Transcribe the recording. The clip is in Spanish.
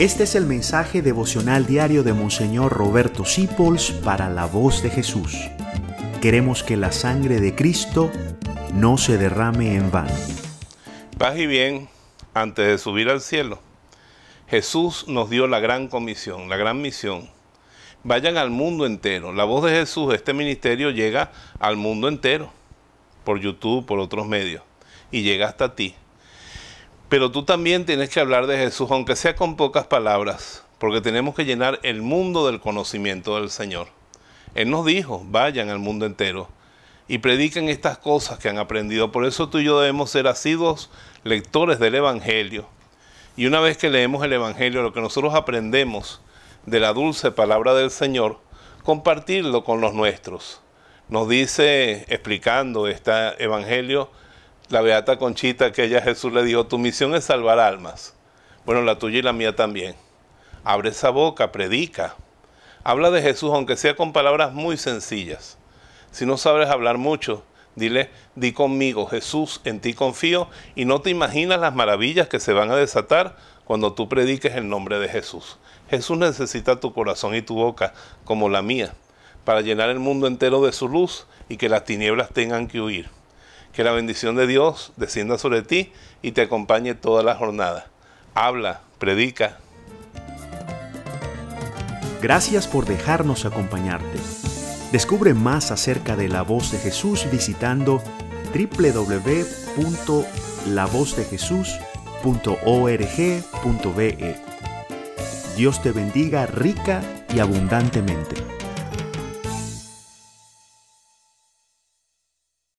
Este es el mensaje devocional diario de Monseñor Roberto Sipols para la voz de Jesús. Queremos que la sangre de Cristo no se derrame en vano. Paz y bien, antes de subir al cielo, Jesús nos dio la gran comisión, la gran misión. Vayan al mundo entero. La voz de Jesús, este ministerio llega al mundo entero, por YouTube, por otros medios, y llega hasta ti. Pero tú también tienes que hablar de Jesús, aunque sea con pocas palabras, porque tenemos que llenar el mundo del conocimiento del Señor. Él nos dijo, vayan al mundo entero y prediquen estas cosas que han aprendido. Por eso tú y yo debemos ser asiduos lectores del Evangelio. Y una vez que leemos el Evangelio, lo que nosotros aprendemos de la dulce palabra del Señor, compartirlo con los nuestros. Nos dice, explicando este Evangelio, la beata Conchita que ella Jesús le dijo, tu misión es salvar almas. Bueno, la tuya y la mía también. Abre esa boca, predica. Habla de Jesús, aunque sea con palabras muy sencillas. Si no sabes hablar mucho, dile, di conmigo, Jesús, en ti confío, y no te imaginas las maravillas que se van a desatar cuando tú prediques el nombre de Jesús. Jesús necesita tu corazón y tu boca, como la mía, para llenar el mundo entero de su luz y que las tinieblas tengan que huir. Que la bendición de Dios descienda sobre ti y te acompañe toda la jornada. Habla, predica. Gracias por dejarnos acompañarte. Descubre más acerca de la voz de Jesús visitando www.lavozdejesús.org.be. Dios te bendiga rica y abundantemente.